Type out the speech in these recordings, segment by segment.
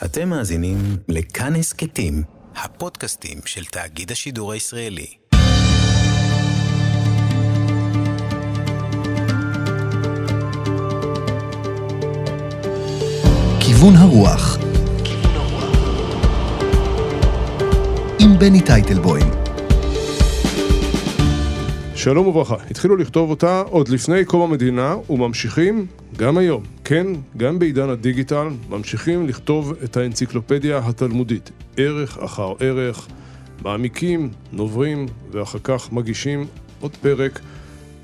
אתם מאזינים לכאן הסכתים, הפודקאסטים של תאגיד השידור הישראלי. כיוון הרוח עם בני טייטלבוים שלום וברכה. התחילו לכתוב אותה עוד לפני קום המדינה וממשיכים גם היום. כן, גם בעידן הדיגיטל ממשיכים לכתוב את האנציקלופדיה התלמודית. ערך אחר ערך, מעמיקים, נוברים ואחר כך מגישים עוד פרק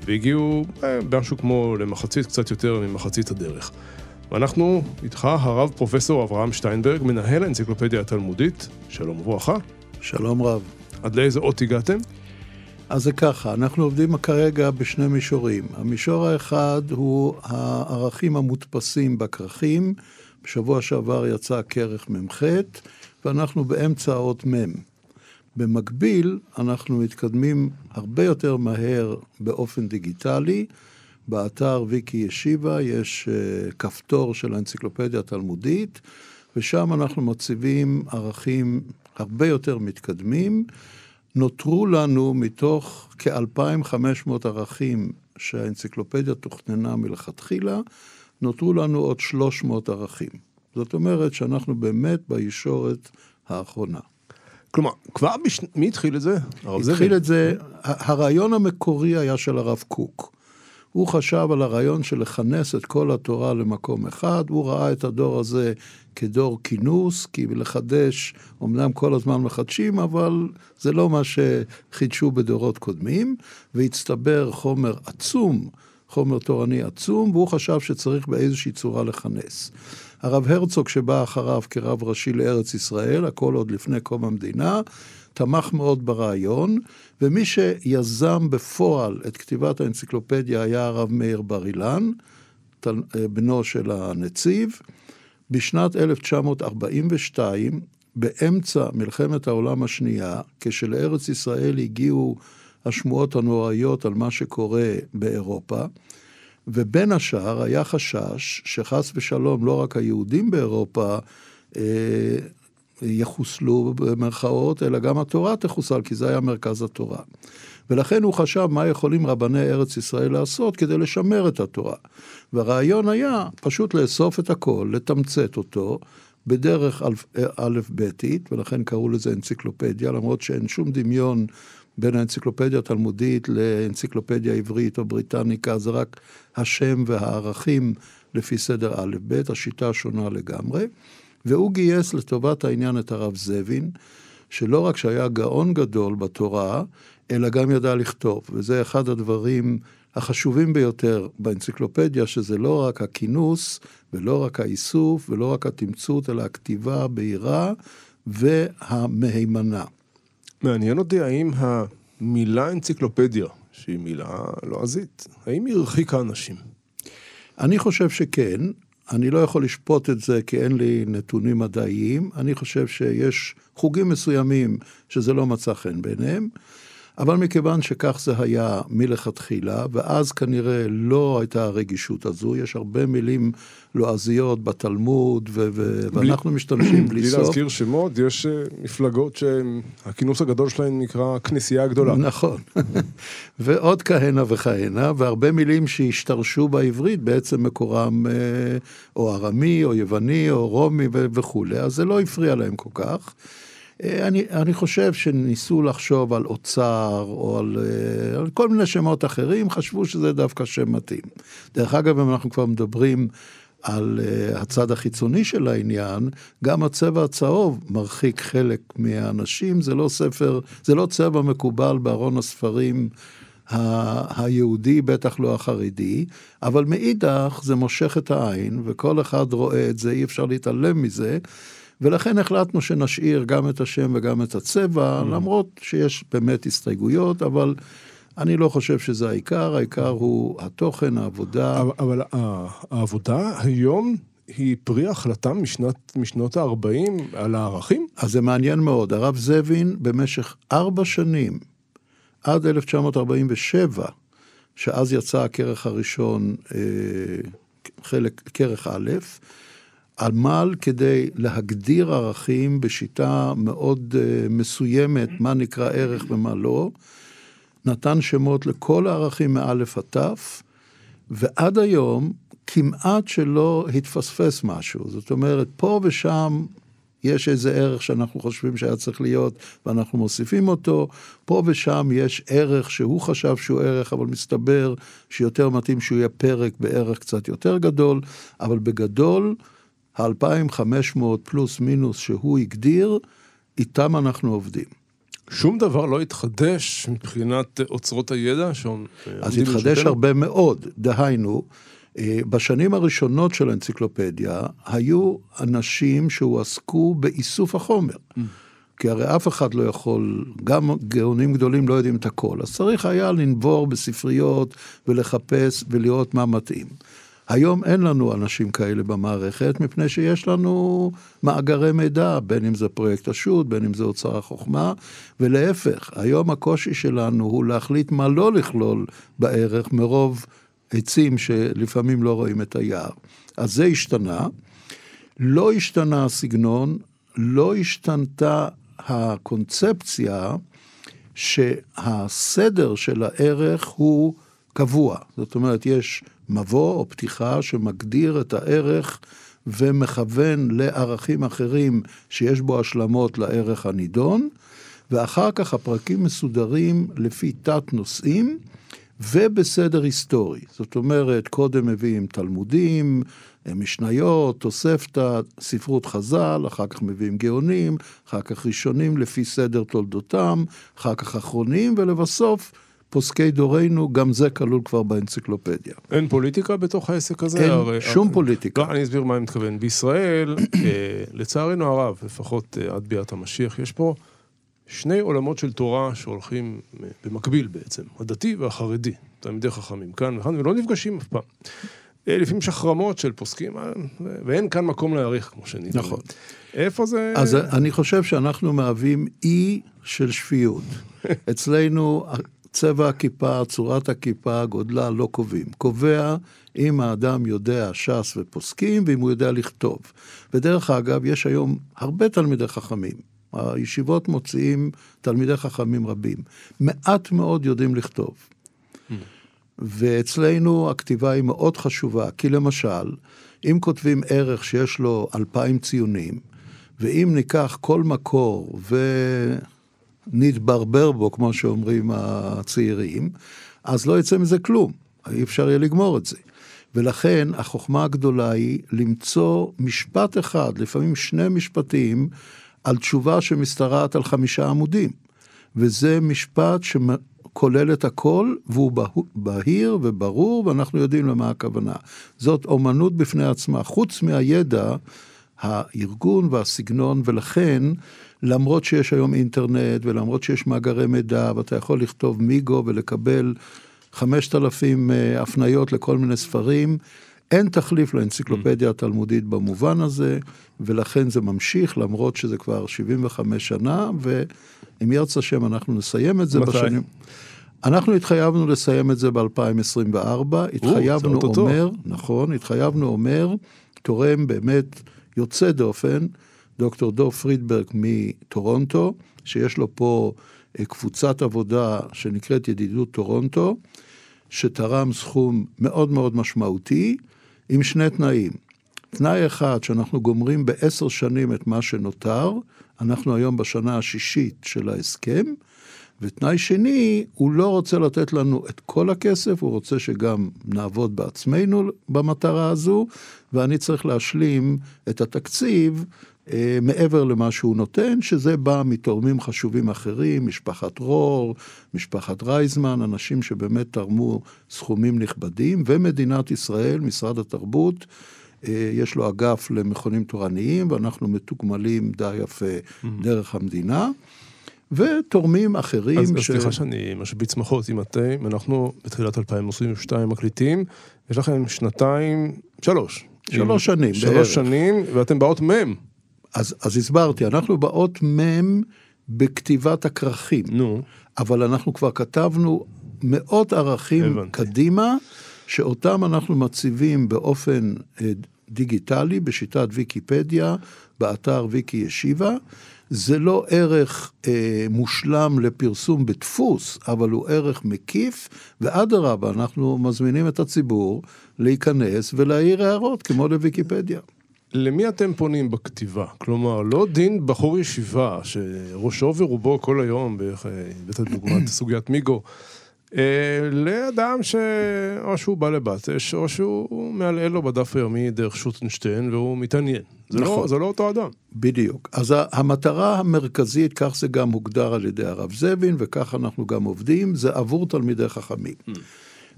והגיעו אה, משהו כמו למחצית, קצת יותר ממחצית הדרך. ואנחנו איתך, הרב פרופסור אברהם שטיינברג, מנהל האנציקלופדיה התלמודית. שלום וברכה. שלום רב. עד לאיזה אות הגעתם? אז זה ככה, אנחנו עובדים כרגע בשני מישורים. המישור האחד הוא הערכים המודפסים בכרכים. בשבוע שעבר יצא כרך מ"ח, ואנחנו באמצע האות מ'. במקביל, אנחנו מתקדמים הרבה יותר מהר באופן דיגיטלי. באתר ויקי ישיבה יש uh, כפתור של האנציקלופדיה התלמודית, ושם אנחנו מציבים ערכים הרבה יותר מתקדמים. נותרו לנו מתוך כ-2,500 ערכים שהאנציקלופדיה תוכננה מלכתחילה, נותרו לנו עוד 300 ערכים. זאת אומרת שאנחנו באמת בישורת האחרונה. כלומר, כבר בש... מי התחיל את זה? התחיל את זה, הרעיון המקורי היה של הרב קוק. הוא חשב על הרעיון של לכנס את כל התורה למקום אחד, הוא ראה את הדור הזה כדור כינוס, כי לחדש, אמנם כל הזמן מחדשים, אבל זה לא מה שחידשו בדורות קודמים, והצטבר חומר עצום, חומר תורני עצום, והוא חשב שצריך באיזושהי צורה לכנס. הרב הרצוג שבא אחריו כרב ראשי לארץ ישראל, הכל עוד לפני קום המדינה, תמך מאוד ברעיון, ומי שיזם בפועל את כתיבת האנציקלופדיה היה הרב מאיר בר אילן, בנו של הנציב. בשנת 1942, באמצע מלחמת העולם השנייה, כשלארץ ישראל הגיעו השמועות הנוראיות על מה שקורה באירופה, ובין השאר היה חשש שחס ושלום לא רק היהודים באירופה אה, יחוסלו במרכאות, אלא גם התורה תחוסל, כי זה היה מרכז התורה. ולכן הוא חשב מה יכולים רבני ארץ ישראל לעשות כדי לשמר את התורה. והרעיון היה פשוט לאסוף את הכל, לתמצת אותו, בדרך א'-ב'ית, ולכן קראו לזה אנציקלופדיה, למרות שאין שום דמיון בין האנציקלופדיה התלמודית לאנציקלופדיה עברית או בריטניקה, זה רק השם והערכים לפי סדר א'-ב', השיטה שונה לגמרי. והוא גייס לטובת העניין את הרב זבין, שלא רק שהיה גאון גדול בתורה, אלא גם ידע לכתוב. וזה אחד הדברים החשובים ביותר באנציקלופדיה, שזה לא רק הכינוס, ולא רק האיסוף, ולא רק התמצות, אלא הכתיבה הבהירה והמהימנה. מעניין אותי האם המילה אנציקלופדיה, שהיא מילה לועזית, האם היא הרחיקה אנשים? אני חושב שכן. אני לא יכול לשפוט את זה כי אין לי נתונים מדעיים. אני חושב שיש חוגים מסוימים שזה לא מצא חן בעיניהם. אבל מכיוון שכך זה היה מלכתחילה, ואז כנראה לא הייתה הרגישות הזו, יש הרבה מילים לועזיות בתלמוד, ו- ו- בלי, ואנחנו משתמשים בלי סוף. בלי להזכיר שמות, יש אה, מפלגות שהכינוס הגדול שלהן נקרא כנסייה הגדולה. נכון, ועוד כהנה וכהנה, והרבה מילים שהשתרשו בעברית בעצם מקורם אה, או ארמי, או יווני, או רומי וכולי, אז זה לא הפריע להם כל כך. אה, אני, אני חושב שניסו לחשוב על אוצר או על, אה, על כל מיני שמות אחרים, חשבו שזה דווקא שם מתאים. דרך אגב, אם אנחנו כבר מדברים על uh, הצד החיצוני של העניין, גם הצבע הצהוב מרחיק חלק מהאנשים, זה לא ספר, זה לא צבע מקובל בארון הספרים היהודי, בטח לא החרדי, אבל מאידך זה מושך את העין, וכל אחד רואה את זה, אי אפשר להתעלם מזה. ולכן החלטנו שנשאיר גם את השם וגם את הצבע, mm. למרות שיש באמת הסתייגויות, אבל אני לא חושב שזה העיקר, העיקר הוא התוכן, העבודה. אבל, אבל העבודה היום היא פרי החלטה משנת, משנות ה-40 על הערכים? אז זה מעניין מאוד. הרב זבין במשך ארבע שנים, עד 1947, שאז יצא הכרך הראשון, אה, חלק, כרך א', עמל כדי להגדיר ערכים בשיטה מאוד uh, מסוימת, מה נקרא ערך ומה לא. נתן שמות לכל הערכים מאלף עד תף, ועד היום כמעט שלא התפספס משהו. זאת אומרת, פה ושם יש איזה ערך שאנחנו חושבים שהיה צריך להיות ואנחנו מוסיפים אותו, פה ושם יש ערך שהוא חשב שהוא ערך, אבל מסתבר שיותר מתאים שהוא יהיה פרק בערך קצת יותר גדול, אבל בגדול, ה-2500 פלוס מינוס שהוא הגדיר, איתם אנחנו עובדים. שום דבר לא התחדש מבחינת אוצרות הידע שעומדים אז התחדש הרבה מאוד, דהיינו, אה, בשנים הראשונות של האנציקלופדיה היו אנשים שהועסקו באיסוף החומר. Mm. כי הרי אף אחד לא יכול, גם גאונים גדולים לא יודעים את הכל, אז צריך היה לנבור בספריות ולחפש ולראות מה מתאים. היום אין לנו אנשים כאלה במערכת, מפני שיש לנו מאגרי מידע, בין אם זה פרויקט השו"ת, בין אם זה אוצר החוכמה, ולהפך, היום הקושי שלנו הוא להחליט מה לא לכלול בערך מרוב עצים שלפעמים לא רואים את היער. אז זה השתנה. לא השתנה הסגנון, לא השתנתה הקונספציה שהסדר של הערך הוא קבוע. זאת אומרת, יש מבוא או פתיחה שמגדיר את הערך ומכוון לערכים אחרים שיש בו השלמות לערך הנידון, ואחר כך הפרקים מסודרים לפי תת נושאים. ובסדר היסטורי. זאת אומרת, קודם מביאים תלמודים, משניות, תוספתא, ספרות חז"ל, אחר כך מביאים גאונים, אחר כך ראשונים לפי סדר תולדותם, אחר כך אחרונים, ולבסוף פוסקי דורנו, גם זה כלול כבר באנציקלופדיה. אין פוליטיקה בתוך העסק הזה? אין הרי, שום הרי, פוליטיקה. לא, אני אסביר מה אני מתכוון. בישראל, אה, לצערנו הרב, לפחות אה, עד ביאת המשיח, יש פה שני עולמות של תורה שהולכים במקביל בעצם, הדתי והחרדי, תלמידי חכמים, כאן וכאן, ולא נפגשים אף פעם. אה, לפעמים יש החרמות של פוסקים, אה, ואין כאן מקום להעריך, כמו שנדמה. נכון. איפה זה... אז אני חושב שאנחנו מהווים אי של שפיות. אצלנו צבע הכיפה, צורת הכיפה, גודלה, לא קובעים. קובע אם האדם יודע ש"ס ופוסקים, ואם הוא יודע לכתוב. ודרך אגב, יש היום הרבה תלמידי חכמים. הישיבות מוציאים תלמידי חכמים רבים. מעט מאוד יודעים לכתוב. Mm. ואצלנו הכתיבה היא מאוד חשובה, כי למשל, אם כותבים ערך שיש לו אלפיים ציונים, ואם ניקח כל מקור ונתברבר בו, כמו שאומרים הצעירים, אז לא יצא מזה כלום, אי אפשר יהיה לגמור את זה. ולכן החוכמה הגדולה היא למצוא משפט אחד, לפעמים שני משפטים, על תשובה שמשתרעת על חמישה עמודים. וזה משפט שכולל את הכל, והוא בהיר וברור, ואנחנו יודעים למה הכוונה. זאת אומנות בפני עצמה. חוץ מהידע, הארגון והסגנון, ולכן, למרות שיש היום אינטרנט, ולמרות שיש מאגרי מידע, ואתה יכול לכתוב מיגו ולקבל 5,000 אה, הפניות לכל מיני ספרים, אין תחליף לאנציקלופדיה התלמודית במובן הזה, ולכן זה ממשיך, למרות שזה כבר 75 שנה, ואם ירצה השם אנחנו נסיים את זה מתי? בשנים... אנחנו התחייבנו לסיים את זה ב-2024, התחייבנו או, אומר, נכון, התחייבנו אומר, תורם באמת יוצא דופן, דוקטור דוב פרידברג מטורונטו, שיש לו פה אה, קבוצת עבודה שנקראת ידידות טורונטו, שתרם סכום מאוד מאוד משמעותי, עם שני תנאים. תנאי אחד, שאנחנו גומרים בעשר שנים את מה שנותר, אנחנו היום בשנה השישית של ההסכם, ותנאי שני, הוא לא רוצה לתת לנו את כל הכסף, הוא רוצה שגם נעבוד בעצמנו במטרה הזו, ואני צריך להשלים את התקציב מעבר למה שהוא נותן, שזה בא מתורמים חשובים אחרים, משפחת רור, משפחת רייזמן, אנשים שבאמת תרמו סכומים נכבדים, ומדינת ישראל, משרד התרבות, אה, יש לו אגף למכונים תורניים, ואנחנו מתוגמלים די יפה mm-hmm. דרך המדינה. ותורמים אחרים. אז, ש... אז סליחה שאני משביץ מחוז עם אתם, אנחנו בתחילת 2022 מקליטים, יש לכם שנתיים, שלוש. שלוש שנים שלוש בערך. שנים, ואתם באות מ'. אז, אז הסברתי, אנחנו באות מ' בכתיבת הכרכים. נו. אבל אנחנו כבר כתבנו מאות ערכים הבנתי. קדימה, שאותם אנחנו מציבים באופן אה, דיגיטלי בשיטת ויקיפדיה, באתר ויקי ישיבה. זה לא ערך אה, מושלם לפרסום בדפוס, אבל הוא ערך מקיף, ואדרבה, אנחנו מזמינים את הציבור להיכנס ולהעיר הערות, כמו לוויקיפדיה. למי אתם פונים בכתיבה? כלומר, לא דין בחור ישיבה, שראשו ורובו כל היום, הבאת דוגמת סוגיית מיגו, אה, לאדם שאו שהוא בא לבטש, או שהוא מעלעל לו בדף היומי דרך שוטנשטיין והוא מתעניין. זה, לא- נכון. לא, זה לא אותו אדם. בדיוק. אז המטרה המרכזית, כך זה גם הוגדר על ידי הרב זבין, וכך אנחנו גם עובדים, זה עבור תלמידי חכמים.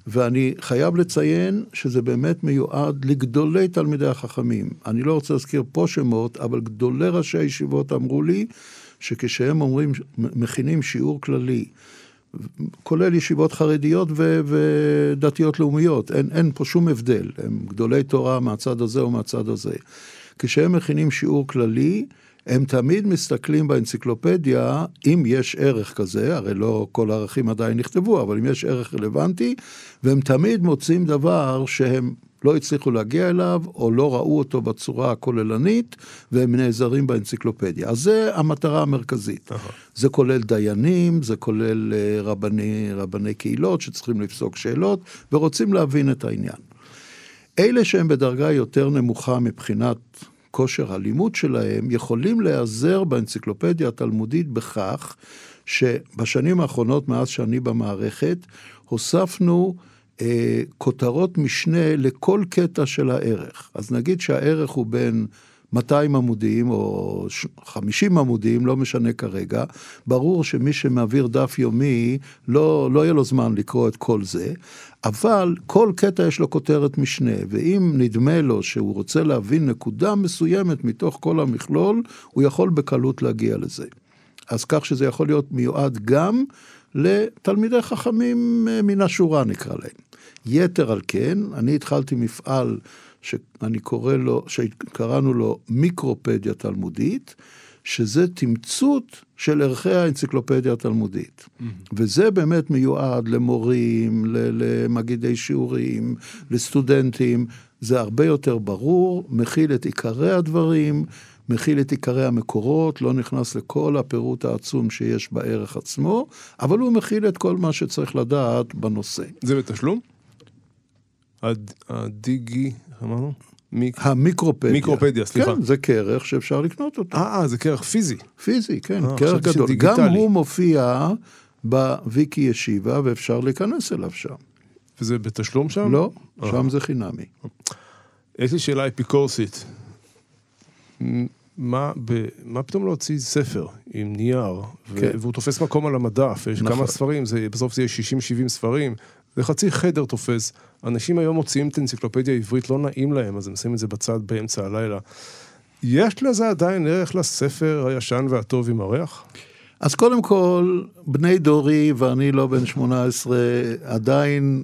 ואני חייב לציין שזה באמת מיועד לגדולי תלמידי החכמים. אני לא רוצה להזכיר פה שמות, אבל גדולי ראשי הישיבות אמרו לי שכשהם אומרים, מכינים שיעור כללי, כולל ישיבות חרדיות ו- ודתיות לאומיות, אין, אין פה שום הבדל, הם גדולי תורה מהצד הזה או מהצד הזה. כשהם מכינים שיעור כללי, הם תמיד מסתכלים באנציקלופדיה, אם יש ערך כזה, הרי לא כל הערכים עדיין נכתבו, אבל אם יש ערך רלוונטי, והם תמיד מוצאים דבר שהם לא הצליחו להגיע אליו, או לא ראו אותו בצורה הכוללנית, והם נעזרים באנציקלופדיה. אז זה המטרה המרכזית. Uh-huh. זה כולל דיינים, זה כולל אה, רבני, רבני קהילות שצריכים לפסוק שאלות, ורוצים להבין את העניין. אלה שהם בדרגה יותר נמוכה מבחינת כושר הלימוד שלהם, יכולים להיעזר באנציקלופדיה התלמודית בכך שבשנים האחרונות, מאז שאני במערכת, הוספנו אה, כותרות משנה לכל קטע של הערך. אז נגיד שהערך הוא בין 200 עמודים או 50 עמודים, לא משנה כרגע, ברור שמי שמעביר דף יומי, לא, לא יהיה לו זמן לקרוא את כל זה, אבל כל קטע יש לו כותרת משנה, ואם נדמה לו שהוא רוצה להבין נקודה מסוימת מתוך כל המכלול, הוא יכול בקלות להגיע לזה. אז כך שזה יכול להיות מיועד גם לתלמידי חכמים אה, מן השורה נקרא להם. יתר על כן, אני התחלתי מפעל שאני קורא לו, שקראנו לו מיקרופדיה תלמודית, שזה תמצות של ערכי האנציקלופדיה התלמודית. Mm-hmm. וזה באמת מיועד למורים, למגידי שיעורים, לסטודנטים. זה הרבה יותר ברור, מכיל את עיקרי הדברים, מכיל את עיקרי המקורות, לא נכנס לכל הפירוט העצום שיש בערך עצמו, אבל הוא מכיל את כל מה שצריך לדעת בנושא. זה בתשלום? הד, הדיגי, אמרנו? מיק... המיקרופדיה. מיקרופדיה, סליחה. כן, זה כרך שאפשר לקנות אותו. אה, זה כרך פיזי. פיזי, כן, אה, כרך גדול. גם הוא מופיע בוויקי ישיבה ואפשר להיכנס אליו שם. וזה בתשלום שם? לא, אה. שם זה חינמי. יש לי שאלה אפיקורסית. מה, ב, מה פתאום להוציא ספר עם נייר, כן. והוא תופס מקום על המדף, יש נכון. כמה ספרים, זה, בסוף זה יהיה 60-70 ספרים, זה חצי חדר תופס. אנשים היום מוציאים את האנציקלופדיה העברית, לא נעים להם, אז הם שמים את זה בצד באמצע הלילה. יש לזה עדיין ערך לספר הישן והטוב עם הריח? אז קודם כל, בני דורי, ואני לא בן 18, עדיין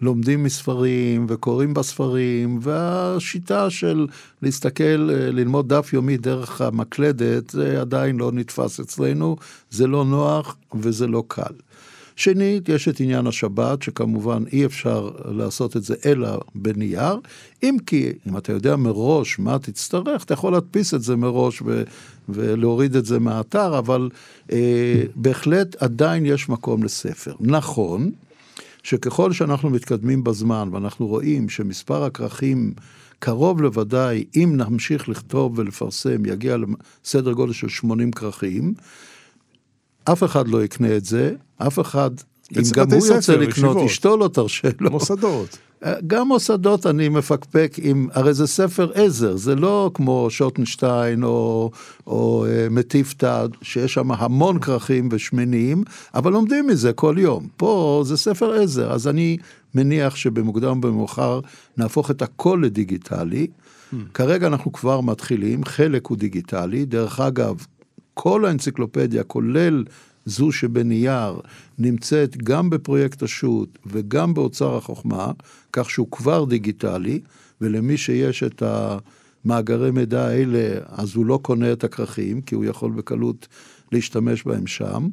לומדים מספרים וקוראים בספרים, והשיטה של להסתכל, ללמוד דף יומי דרך המקלדת, זה עדיין לא נתפס אצלנו, זה לא נוח וזה לא קל. שנית, יש את עניין השבת, שכמובן אי אפשר לעשות את זה אלא בנייר, אם כי, אם אתה יודע מראש מה תצטרך, אתה יכול להדפיס את זה מראש ו- ולהוריד את זה מהאתר, אבל אה, בהחלט עדיין יש מקום לספר. נכון, שככל שאנחנו מתקדמים בזמן ואנחנו רואים שמספר הכרכים קרוב לוודאי, אם נמשיך לכתוב ולפרסם, יגיע לסדר גודל של 80 כרכים, אף אחד לא יקנה את זה, אף אחד, אם גם הוא ירצה לקנות, אשתו לא תרשה לו. מוסדות. אה, גם מוסדות אני מפקפק עם, הרי זה ספר עזר, זה לא כמו שוטנשטיין או, או אה, מטיפתא, שיש שם המון כרכים ושמנים, אבל לומדים מזה כל יום. פה זה ספר עזר, אז אני מניח שבמוקדם ובמאוחר נהפוך את הכל לדיגיטלי. Hmm. כרגע אנחנו כבר מתחילים, חלק הוא דיגיטלי, דרך אגב, כל האנציקלופדיה, כולל זו שבנייר, נמצאת גם בפרויקט השו"ת וגם באוצר החוכמה, כך שהוא כבר דיגיטלי, ולמי שיש את המאגרי מידע האלה, אז הוא לא קונה את הכרכים, כי הוא יכול בקלות להשתמש בהם שם.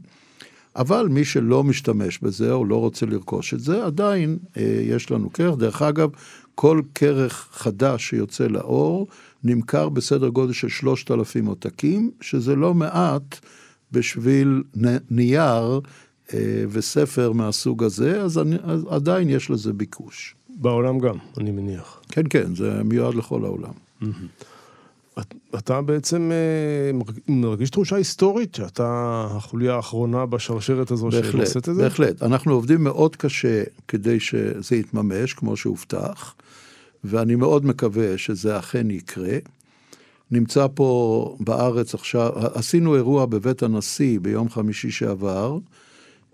אבל מי שלא משתמש בזה או לא רוצה לרכוש את זה, עדיין אה, יש לנו כרך. דרך אגב, כל כרך חדש שיוצא לאור נמכר בסדר גודל של 3,000 עותקים, שזה לא מעט בשביל נייר אה, וספר מהסוג הזה, אז, אני, אז עדיין יש לזה ביקוש. בעולם גם, אני מניח. כן, כן, זה מיועד לכל העולם. אתה בעצם אה, מרגיש תחושה היסטורית שאתה החוליה האחרונה בשרשרת הזו שעושה את זה? בהחלט. אנחנו עובדים מאוד קשה כדי שזה יתממש, כמו שהובטח, ואני מאוד מקווה שזה אכן יקרה. נמצא פה בארץ עכשיו, עשינו אירוע בבית הנשיא ביום חמישי שעבר,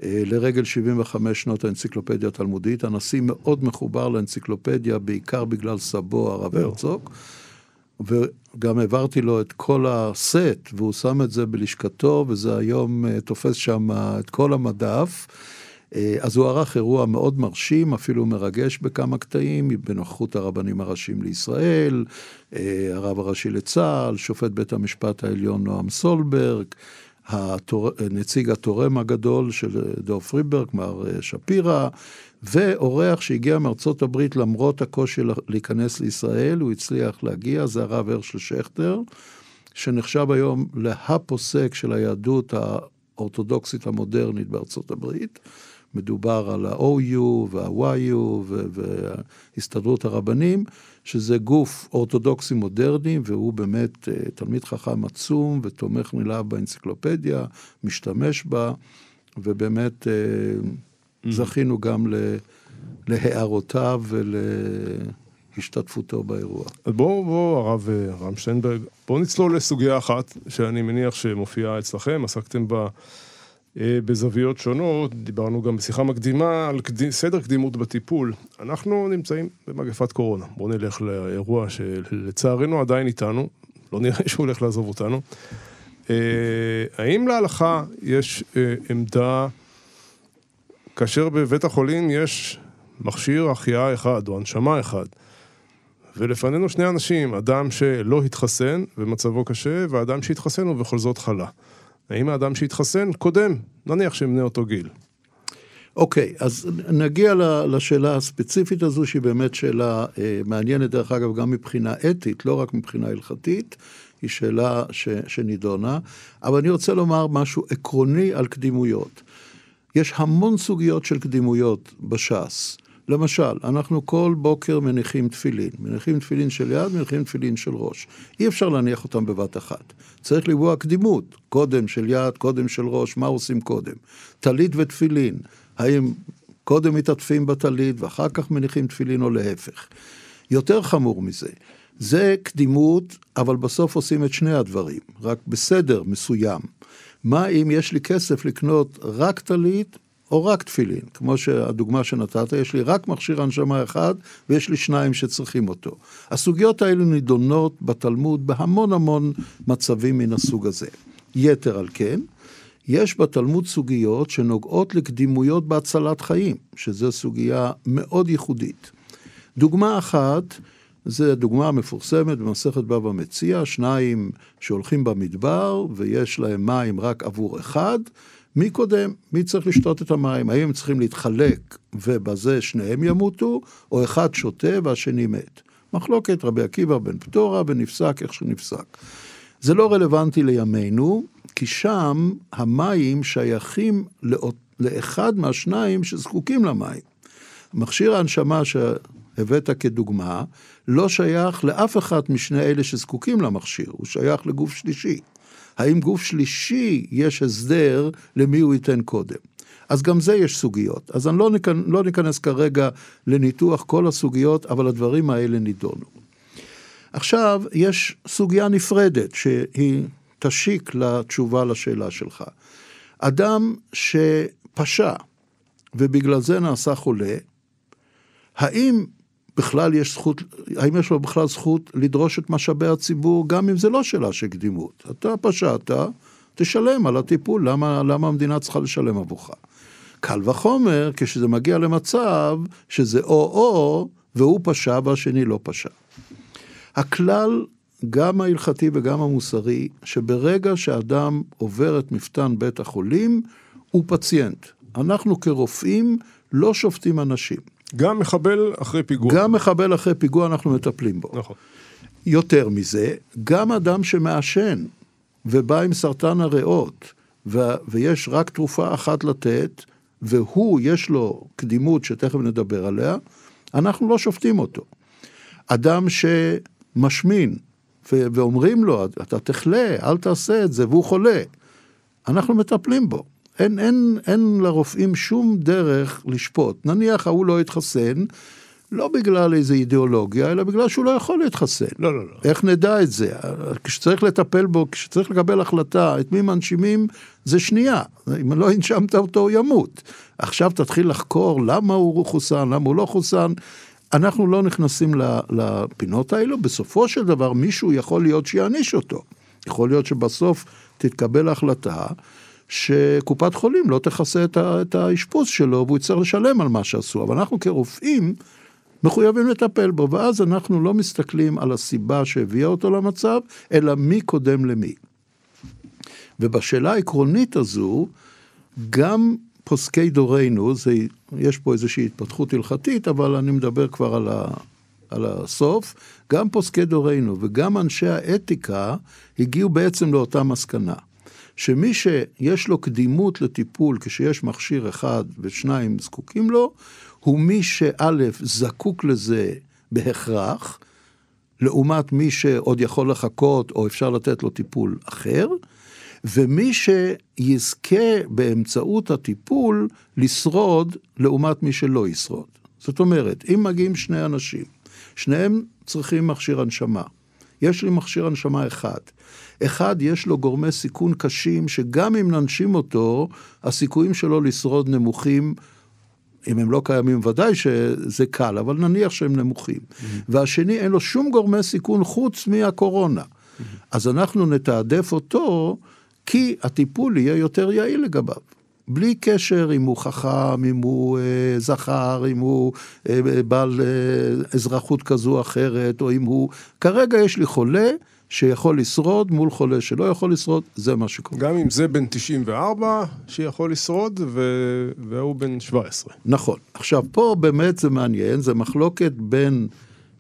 אה, לרגל 75 שנות האנציקלופדיה התלמודית. הנשיא מאוד מחובר לאנציקלופדיה, בעיקר בגלל סבו, הרב הרצוג. וגם העברתי לו את כל הסט, והוא שם את זה בלשכתו, וזה היום אה, תופס שם את כל המדף. אה, אז הוא ערך אירוע מאוד מרשים, אפילו מרגש בכמה קטעים, בנוכחות הרבנים הראשיים לישראל, הרב הראשי לצה"ל, שופט בית המשפט העליון נועם סולברג, התור... נציג התורם הגדול של דור פריברג, מר אה, שפירא, ואורח שהגיע מארצות הברית למרות הקושי להיכנס לישראל, הוא הצליח להגיע, זה הרב הרשל שכטר, שנחשב היום להפוסק של היהדות האורתודוקסית המודרנית בארצות הברית. מדובר על ה-OU וה-YU והסתדרות הרבנים, שזה גוף אורתודוקסי מודרני, והוא באמת אה, תלמיד חכם עצום ותומך נלהב באנציקלופדיה, משתמש בה, ובאמת אה, mm-hmm. זכינו גם להערותיו ולהשתתפותו באירוע. אז בואו, בואו, הרב אה, רם שטיינברג, בואו נצלול לסוגיה אחת, שאני מניח שמופיעה אצלכם, עסקתם בה. אה, בזוויות שונות, דיברנו גם בשיחה מקדימה על קד... סדר קדימות בטיפול. אנחנו נמצאים במגפת קורונה. בואו נלך לאירוע שלצערנו עדיין איתנו, לא נראה שהוא הולך לעזוב אותנו. אה, האם להלכה יש אה, עמדה, כאשר בבית החולים יש מכשיר החייאה אחד או הנשמה אחד, ולפנינו שני אנשים, אדם שלא התחסן ומצבו קשה, ואדם שהתחסן ובכל זאת חלה. האם האדם שהתחסן קודם, נניח שמנה אותו גיל. אוקיי, okay, אז נגיע לשאלה הספציפית הזו, שהיא באמת שאלה אה, מעניינת, דרך אגב, גם מבחינה אתית, לא רק מבחינה הלכתית, היא שאלה ש, שנידונה, אבל אני רוצה לומר משהו עקרוני על קדימויות. יש המון סוגיות של קדימויות בש"ס. למשל, אנחנו כל בוקר מניחים תפילין. מניחים תפילין של יד, מניחים תפילין של ראש. אי אפשר להניח אותם בבת אחת. צריך לקבוע קדימות. קודם של יד, קודם של ראש, מה עושים קודם? טלית ותפילין. האם קודם מתעטפים בטלית ואחר כך מניחים תפילין או להפך? יותר חמור מזה, זה קדימות, אבל בסוף עושים את שני הדברים, רק בסדר מסוים. מה אם יש לי כסף לקנות רק טלית או רק תפילין, כמו שהדוגמה שנתת, יש לי רק מכשיר הנשמה אחד ויש לי שניים שצריכים אותו. הסוגיות האלו נידונות בתלמוד בהמון המון מצבים מן הסוג הזה. יתר על כן, יש בתלמוד סוגיות שנוגעות לקדימויות בהצלת חיים, שזו סוגיה מאוד ייחודית. דוגמה אחת, זו דוגמה המפורסמת במסכת בבא מציע, שניים שהולכים במדבר ויש להם מים רק עבור אחד, מי קודם? מי צריך לשתות את המים? האם הם צריכים להתחלק ובזה שניהם ימותו, או אחד שותה והשני מת? מחלוקת רבי עקיבא בן פטורה ונפסק איך שנפסק. זה לא רלוונטי לימינו, כי שם המים שייכים לאות, לאחד מהשניים שזקוקים למים. מכשיר ההנשמה שהבאת כדוגמה לא שייך לאף אחד משני אלה שזקוקים למכשיר, הוא שייך לגוף שלישי. האם גוף שלישי יש הסדר למי הוא ייתן קודם. אז גם זה יש סוגיות. אז אני לא, ניכנס, לא ניכנס כרגע לניתוח כל הסוגיות, אבל הדברים האלה נידונו. עכשיו, יש סוגיה נפרדת שהיא תשיק לתשובה לשאלה שלך. אדם שפשע ובגלל זה נעשה חולה, האם בכלל יש זכות, האם יש לו בכלל זכות לדרוש את משאבי הציבור, גם אם זה לא שאלה של קדימות. אתה פשעת, תשלם על הטיפול, למה, למה המדינה צריכה לשלם עבורך? קל וחומר כשזה מגיע למצב שזה או-או, והוא פשע והשני לא פשע. הכלל, גם ההלכתי וגם המוסרי, שברגע שאדם עובר את מפתן בית החולים, הוא פציינט. אנחנו כרופאים לא שופטים אנשים. גם מחבל אחרי פיגוע. גם מחבל אחרי פיגוע אנחנו מטפלים בו. נכון. יותר מזה, גם אדם שמעשן ובא עם סרטן הריאות, ו- ויש רק תרופה אחת לתת, והוא, יש לו קדימות שתכף נדבר עליה, אנחנו לא שופטים אותו. אדם שמשמין, ו- ואומרים לו, אתה תחלה, אל תעשה את זה, והוא חולה, אנחנו מטפלים בו. אין, אין, אין לרופאים שום דרך לשפוט. נניח ההוא לא התחסן, לא בגלל איזו אידיאולוגיה, אלא בגלל שהוא לא יכול להתחסן. לא, לא, לא. איך נדע את זה? כשצריך לטפל בו, כשצריך לקבל החלטה את מי מנשימים, זה שנייה. אם לא הנשמת אותו, הוא ימות. עכשיו תתחיל לחקור למה הוא חוסן, למה הוא לא חוסן. אנחנו לא נכנסים לפינות האלו, בסופו של דבר מישהו יכול להיות שיעניש אותו. יכול להיות שבסוף תתקבל החלטה שקופת חולים לא תכסה את האשפוז שלו והוא יצטרך לשלם על מה שעשו. אבל אנחנו כרופאים מחויבים לטפל בו, ואז אנחנו לא מסתכלים על הסיבה שהביאה אותו למצב, אלא מי קודם למי. ובשאלה העקרונית הזו, גם פוסקי דורנו, זה, יש פה איזושהי התפתחות הלכתית, אבל אני מדבר כבר על, ה, על הסוף, גם פוסקי דורנו וגם אנשי האתיקה הגיעו בעצם לאותה מסקנה. שמי שיש לו קדימות לטיפול כשיש מכשיר אחד ושניים זקוקים לו, הוא מי שא' זקוק לזה בהכרח, לעומת מי שעוד יכול לחכות או אפשר לתת לו טיפול אחר, ומי שיזכה באמצעות הטיפול לשרוד לעומת מי שלא ישרוד. זאת אומרת, אם מגיעים שני אנשים, שניהם צריכים מכשיר הנשמה. יש לי מכשיר הנשמה אחד. אחד, יש לו גורמי סיכון קשים, שגם אם ננשים אותו, הסיכויים שלו לשרוד נמוכים אם הם לא קיימים ודאי שזה קל, אבל נניח שהם נמוכים. Mm-hmm. והשני אין לו שום גורמי סיכון חוץ מהקורונה. Mm-hmm. אז אנחנו נתעדף אותו כי הטיפול יהיה יותר יעיל לגביו. בלי קשר אם הוא חכם, אם הוא אה, זכר, אם הוא אה, בעל אה, אזרחות כזו או אחרת, או אם הוא... כרגע יש לי חולה שיכול לשרוד מול חולה שלא יכול לשרוד, זה מה שקורה. גם אם זה בן 94 שיכול לשרוד, ו... והוא בן 17. נכון. עכשיו, פה באמת זה מעניין, זה מחלוקת בין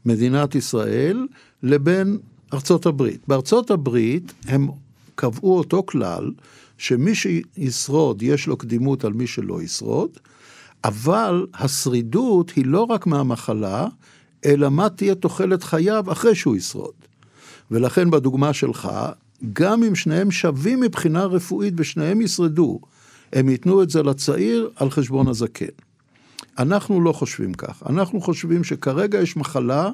מדינת ישראל לבין ארצות הברית. בארצות הברית הם קבעו אותו כלל, שמי שישרוד יש לו קדימות על מי שלא ישרוד, אבל השרידות היא לא רק מהמחלה, אלא מה תהיה תוחלת חייו אחרי שהוא ישרוד. ולכן בדוגמה שלך, גם אם שניהם שווים מבחינה רפואית ושניהם ישרדו, הם ייתנו את זה לצעיר על חשבון הזקן. אנחנו לא חושבים כך, אנחנו חושבים שכרגע יש מחלה,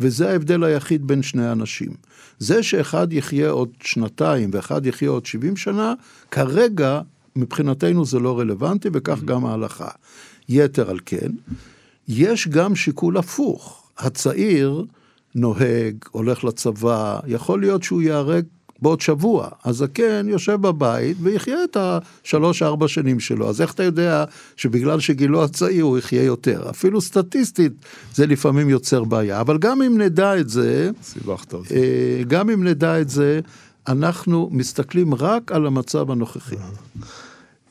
וזה ההבדל היחיד בין שני אנשים. זה שאחד יחיה עוד שנתיים ואחד יחיה עוד 70 שנה, כרגע מבחינתנו זה לא רלוונטי, וכך גם ההלכה. יתר על כן, יש גם שיקול הפוך. הצעיר נוהג, הולך לצבא, יכול להיות שהוא ייהרג בעוד שבוע. הזקן יושב בבית ויחיה את השלוש-ארבע שנים שלו. אז איך אתה יודע שבגלל שגילו הצעיר הוא יחיה יותר? אפילו סטטיסטית זה לפעמים יוצר בעיה. אבל גם אם נדע את זה, סיבכת אותי. אה, גם אם נדע את זה, אנחנו מסתכלים רק על המצב הנוכחי.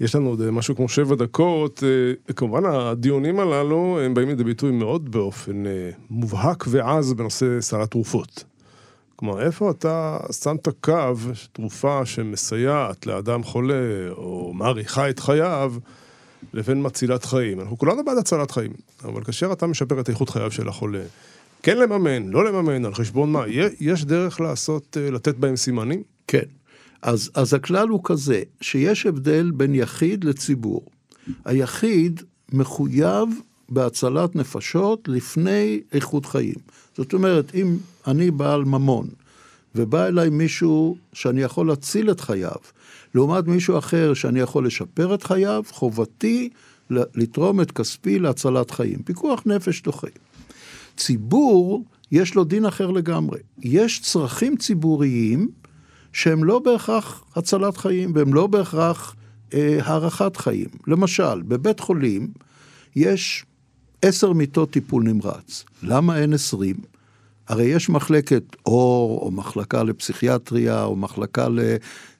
יש לנו עוד משהו כמו שבע דקות. אה, כמובן הדיונים הללו הם באים לידי ביטוי מאוד באופן אה, מובהק ועז בנושא סל התרופות. כלומר, איפה אתה שם את הקו, תרופה שמסייעת לאדם חולה או מאריכה את חייו, לבין מצילת חיים. אנחנו כולנו בעד הצלת חיים, אבל כאשר אתה משפר את איכות חייו של החולה, כן לממן, לא לממן, על חשבון מה, יש דרך לעשות, אה, לתת בהם סימנים? כן. אז, אז הכלל הוא כזה, שיש הבדל בין יחיד לציבור. היחיד מחויב בהצלת נפשות לפני איכות חיים. זאת אומרת, אם אני בעל ממון, ובא אליי מישהו שאני יכול להציל את חייו, לעומת מישהו אחר שאני יכול לשפר את חייו, חובתי לתרום את כספי להצלת חיים. פיקוח נפש דוחה. ציבור, יש לו דין אחר לגמרי. יש צרכים ציבוריים שהם לא בהכרח הצלת חיים, והם לא בהכרח אה, הארכת חיים. למשל, בבית חולים יש עשר מיטות טיפול נמרץ. למה אין עשרים? הרי יש מחלקת אור, או מחלקה לפסיכיאטריה, או מחלקה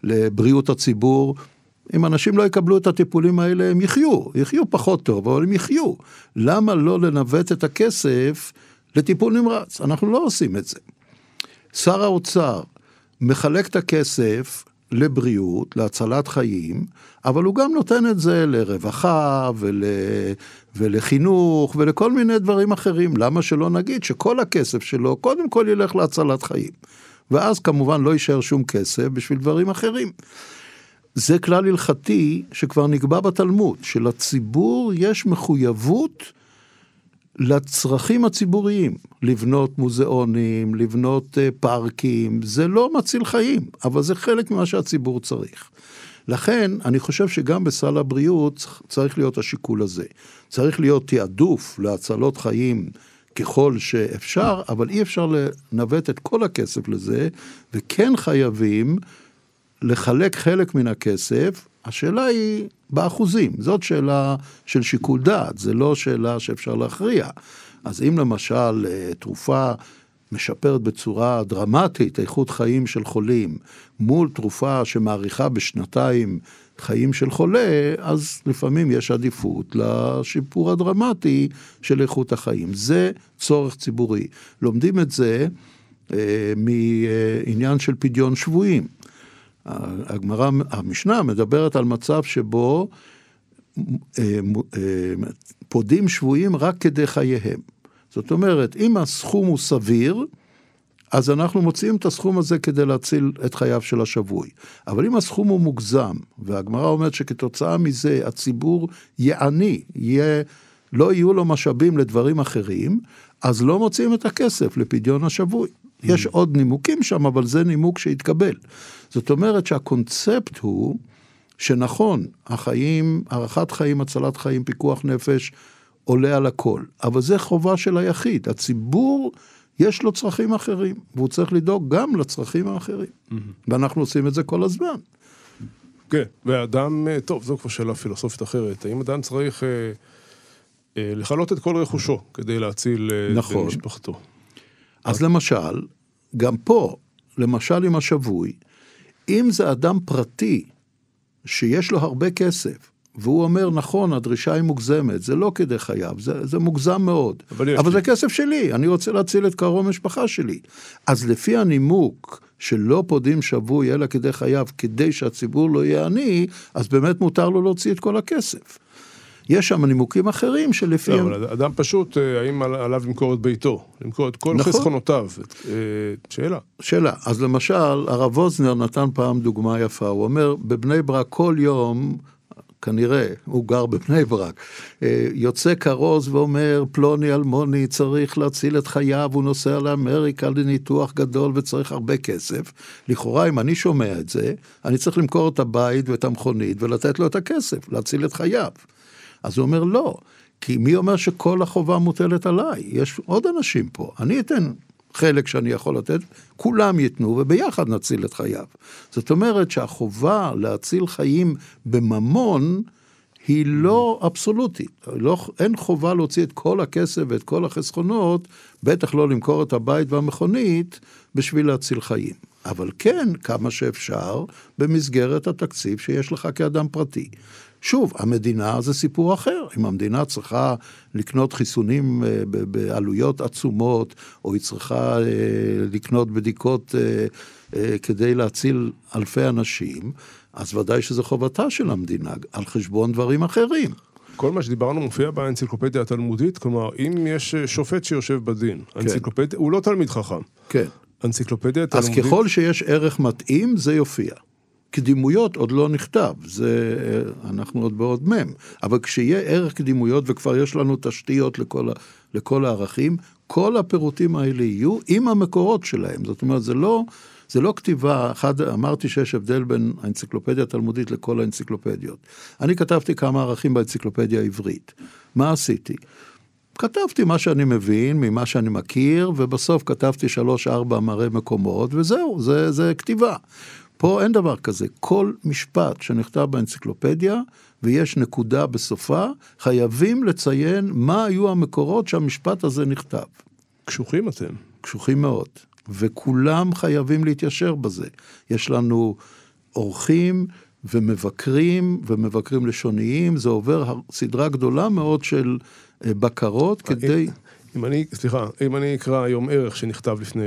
לבריאות הציבור. אם אנשים לא יקבלו את הטיפולים האלה, הם יחיו, יחיו פחות טוב, אבל הם יחיו. למה לא לנווט את הכסף לטיפול נמרץ? אנחנו לא עושים את זה. שר האוצר מחלק את הכסף לבריאות, להצלת חיים, אבל הוא גם נותן את זה לרווחה ול... ולחינוך ולכל מיני דברים אחרים. למה שלא נגיד שכל הכסף שלו קודם כל ילך להצלת חיים? ואז כמובן לא יישאר שום כסף בשביל דברים אחרים. זה כלל הלכתי שכבר נקבע בתלמוד, שלציבור יש מחויבות לצרכים הציבוריים, לבנות מוזיאונים, לבנות אה, פארקים, זה לא מציל חיים, אבל זה חלק ממה שהציבור צריך. לכן, אני חושב שגם בסל הבריאות צריך להיות השיקול הזה. צריך להיות תעדוף להצלות חיים ככל שאפשר, אבל אי אפשר לנווט את כל הכסף לזה, וכן חייבים לחלק חלק מן הכסף, השאלה היא באחוזים, זאת שאלה של שיקול דעת, זה לא שאלה שאפשר להכריע. אז אם למשל אה, תרופה משפרת בצורה דרמטית איכות חיים של חולים, מול תרופה שמאריכה בשנתיים חיים של חולה, אז לפעמים יש עדיפות לשיפור הדרמטי של איכות החיים. זה צורך ציבורי. לומדים את זה אה, מעניין של פדיון שבויים. הגמרא, המשנה מדברת על מצב שבו אה, אה, פודים שבויים רק כדי חייהם. זאת אומרת, אם הסכום הוא סביר, אז אנחנו מוציאים את הסכום הזה כדי להציל את חייו של השבוי. אבל אם הסכום הוא מוגזם, והגמרא אומרת שכתוצאה מזה הציבור יעני, יהיה, לא יהיו לו משאבים לדברים אחרים, אז לא מוציאים את הכסף לפדיון השבוי. יש עוד נימוקים שם, אבל זה נימוק שהתקבל. זאת אומרת שהקונספט הוא שנכון, החיים, הארכת חיים, הצלת חיים, פיקוח נפש, עולה על הכל, אבל זה חובה של היחיד. הציבור, יש לו צרכים אחרים, והוא צריך לדאוג גם לצרכים האחרים. ואנחנו עושים את זה כל הזמן. כן, ואדם, אה, טוב, זו כבר שאלה פילוסופית אחרת. האם אדם צריך אה, אה, לכלות את כל רכושו כדי להציל אה, נכון. את משפחתו? אז למשל, גם פה, למשל עם השבוי, אם זה אדם פרטי שיש לו הרבה כסף, והוא אומר, נכון, הדרישה היא מוגזמת, זה לא כדי חייו, זה, זה מוגזם מאוד. אבל אבל לי. זה כסף שלי, אני רוצה להציל את קרוב המשפחה שלי. אז לפי הנימוק שלא פודים שבוי אלא כדי חייו, כדי שהציבור לא יהיה עני, אז באמת מותר לו להוציא את כל הכסף. יש שם נימוקים אחרים שלפיהם... לא, אבל אדם פשוט, אה, האם על- עליו למכור את ביתו? למכור את כל נכון. חסכונותיו? אה, שאלה. שאלה, אז למשל, הרב ווזנר נתן פעם דוגמה יפה, הוא אומר, בבני ברק כל יום, כנראה, הוא גר בבני ברק, אה, יוצא כרוז ואומר, פלוני אלמוני צריך להציל את חייו, הוא נוסע לאמריקה לניתוח גדול וצריך הרבה כסף. לכאורה, אם אני שומע את זה, אני צריך למכור את הבית ואת המכונית ולתת לו את הכסף, להציל את חייו. אז הוא אומר, לא, כי מי אומר שכל החובה מוטלת עליי? יש עוד אנשים פה, אני אתן חלק שאני יכול לתת, כולם ייתנו וביחד נציל את חייו. זאת אומרת שהחובה להציל חיים בממון היא לא אבסולוטית. לא, אין חובה להוציא את כל הכסף ואת כל החסכונות, בטח לא למכור את הבית והמכונית, בשביל להציל חיים. אבל כן, כמה שאפשר, במסגרת התקציב שיש לך כאדם פרטי. שוב, המדינה זה סיפור אחר. אם המדינה צריכה לקנות חיסונים אה, בעלויות עצומות, או היא צריכה אה, לקנות בדיקות אה, כדי להציל אלפי אנשים, אז ודאי שזו חובתה של המדינה, על חשבון דברים אחרים. כל מה שדיברנו מופיע באנציקלופדיה התלמודית, כלומר, אם יש שופט שיושב בדין, אנציקלופדיה, הוא לא תלמיד חכם. כן. אנציקלופדיה אז תלמודית... ככל שיש ערך מתאים, זה יופיע. קדימויות עוד לא נכתב, זה אה, אנחנו עוד בעוד מ', אבל כשיהיה ערך קדימויות וכבר יש לנו תשתיות לכל, לכל הערכים, כל הפירוטים האלה יהיו עם המקורות שלהם. זאת אומרת, זה לא, זה לא כתיבה, אחד, אמרתי שיש הבדל בין האנציקלופדיה התלמודית לכל האנציקלופדיות. אני כתבתי כמה ערכים באנציקלופדיה העברית. מה עשיתי? כתבתי מה שאני מבין, ממה שאני מכיר, ובסוף כתבתי שלוש-ארבע מראה מקומות, וזהו, זה, זה כתיבה. פה אין דבר כזה. כל משפט שנכתב באנציקלופדיה, ויש נקודה בסופה, חייבים לציין מה היו המקורות שהמשפט הזה נכתב. קשוחים אתם. קשוחים מאוד, וכולם חייבים להתיישר בזה. יש לנו אורחים ומבקרים, ומבקרים לשוניים, זה עובר סדרה גדולה מאוד של אה, בקרות כדי... אם אני, סליחה, אם אני אקרא היום ערך שנכתב לפני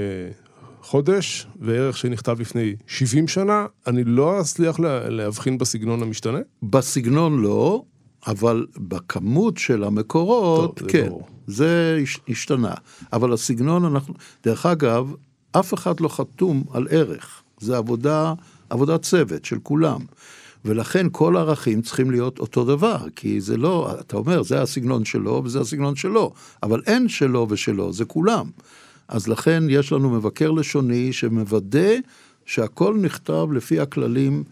חודש, וערך שנכתב לפני 70 שנה, אני לא אצליח לה, להבחין בסגנון המשתנה? בסגנון לא, אבל בכמות של המקורות, טוב, זה כן. זה הש- השתנה. אבל הסגנון, אנחנו, דרך אגב, אף אחד לא חתום על ערך. זה עבודה, עבודת צוות של כולם. ולכן כל הערכים צריכים להיות אותו דבר, כי זה לא, אתה אומר, זה הסגנון שלו וזה הסגנון שלו, אבל אין שלו ושלו, זה כולם. אז לכן יש לנו מבקר לשוני שמוודא שהכל נכתב לפי הכללים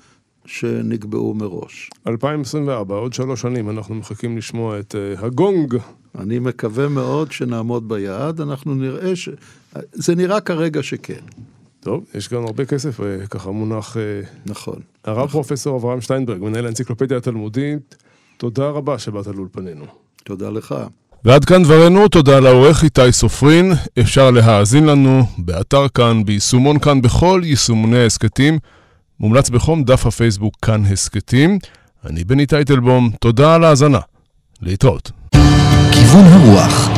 שנקבעו מראש. 2024, עוד שלוש שנים, אנחנו מחכים לשמוע את uh, הגונג. אני מקווה מאוד שנעמוד ביעד, אנחנו נראה ש... זה נראה כרגע שכן, טוב, יש גם הרבה כסף, uh, ככה מונח... Uh, נכון. הרב פרופסור אברהם שטיינברג, מנהל האנציקלופדיה התלמודית, תודה רבה שבאת לאולפנינו. תודה לך. ועד כאן דברנו, תודה לעורך איתי סופרין. אפשר להאזין לנו באתר כאן, ביישומון כאן, בכל יישומוני ההסכתים. מומלץ בחום דף הפייסבוק כאן הסכתים. אני בני טייטלבום, תודה על ההאזנה. להתראות. כיוון הרוח